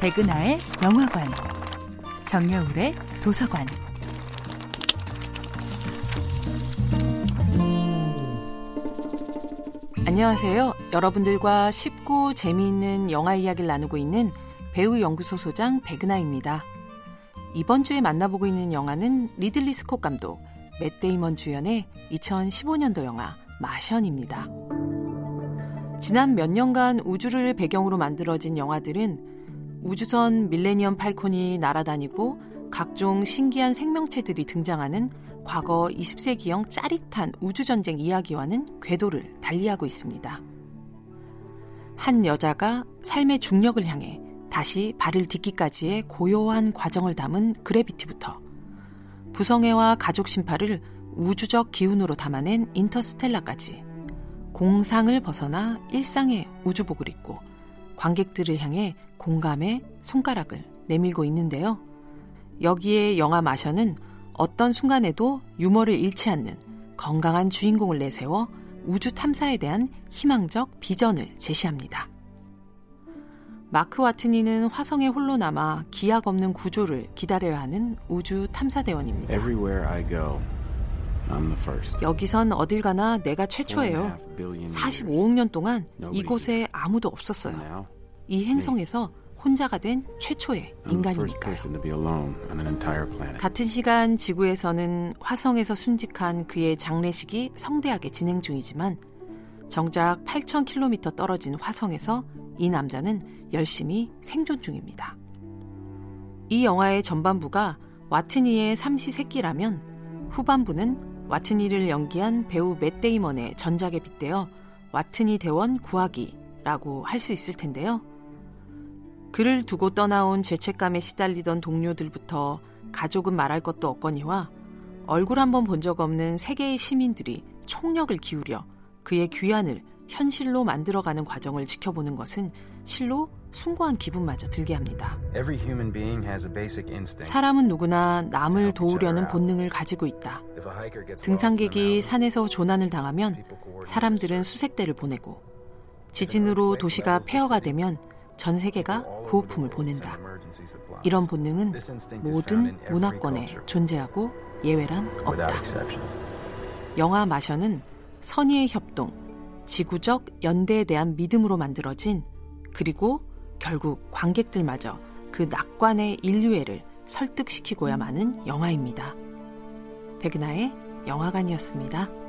백은하의 영화관, 정여울의 도서관. 안녕하세요. 여러분들과 쉽고 재미있는 영화 이야기를 나누고 있는 배우 연구소 소장 백은하입니다. 이번 주에 만나보고 있는 영화는 리들리 스콧 감독, 맷 데이먼 주연의 2015년도 영화 마션입니다. 지난 몇 년간 우주를 배경으로 만들어진 영화들은 우주선 밀레니엄 팔콘이 날아다니고 각종 신기한 생명체들이 등장하는 과거 20세기형 짜릿한 우주전쟁 이야기와는 궤도를 달리하고 있습니다. 한 여자가 삶의 중력을 향해 다시 발을 딛기까지의 고요한 과정을 담은 그래비티부터 부성애와 가족 심파를 우주적 기운으로 담아낸 인터스텔라까지 공상을 벗어나 일상의 우주복을 입고 관객들을 향해 공감의 손가락을 내밀고 있는데요. 여기에 영화 마션은 어떤 순간에도 유머를 잃지 않는 건강한 주인공을 내세워 우주 탐사에 대한 희망적 비전을 제시합니다. 마크 와트니는 화성에 홀로 남아 기약 없는 구조를 기다려야 하는 우주 탐사대원입니다. 여기선 어딜 가나 내가 최초예요. 45억 년 동안 이곳에 아무도 없었어요. 이 행성에서 혼자가 된 최초의 인간이니까요. 같은 시간 지구에서는 화성에서 순직한 그의 장례식이 성대하게 진행 중이지만 정작 8,000km 떨어진 화성에서 이 남자는 열심히 생존 중입니다. 이 영화의 전반부가 와트니의 삼시세끼라면 후반부는 와트니를 연기한 배우 맷 데이먼의 전작에 빗대어 와트니 대원 구하기라고 할 수 있을 텐데요. 그를 두고 떠나온 죄책감에 시달리던 동료들부터 가족은 말할 것도 없거니와 얼굴 한 번 본 적 없는 세계의 시민들이 총력을 기울여 그의 귀환을 현실로 만들어가는 과정을 지켜보는 것은 실로 숭고한 기분마저 들게 합니다. 사람은 누구나 남을 도우려는 본능을 가지고 있다. 등산객이 산에서 조난을 당하면 사람들은 수색대를 보내고 지진으로 도시가 폐허가 되면 전 세계가 구호품을 보낸다. 이런 본능은 모든 문화권에 존재하고 예외란 없다. 영화 마션은 선의의 협동, 지구적 연대에 대한 믿음으로 만들어진 그리고 결국 관객들마저 그 낙관의 인류애를 설득시키고야 마는 영화입니다. 백은하의 영화관이었습니다.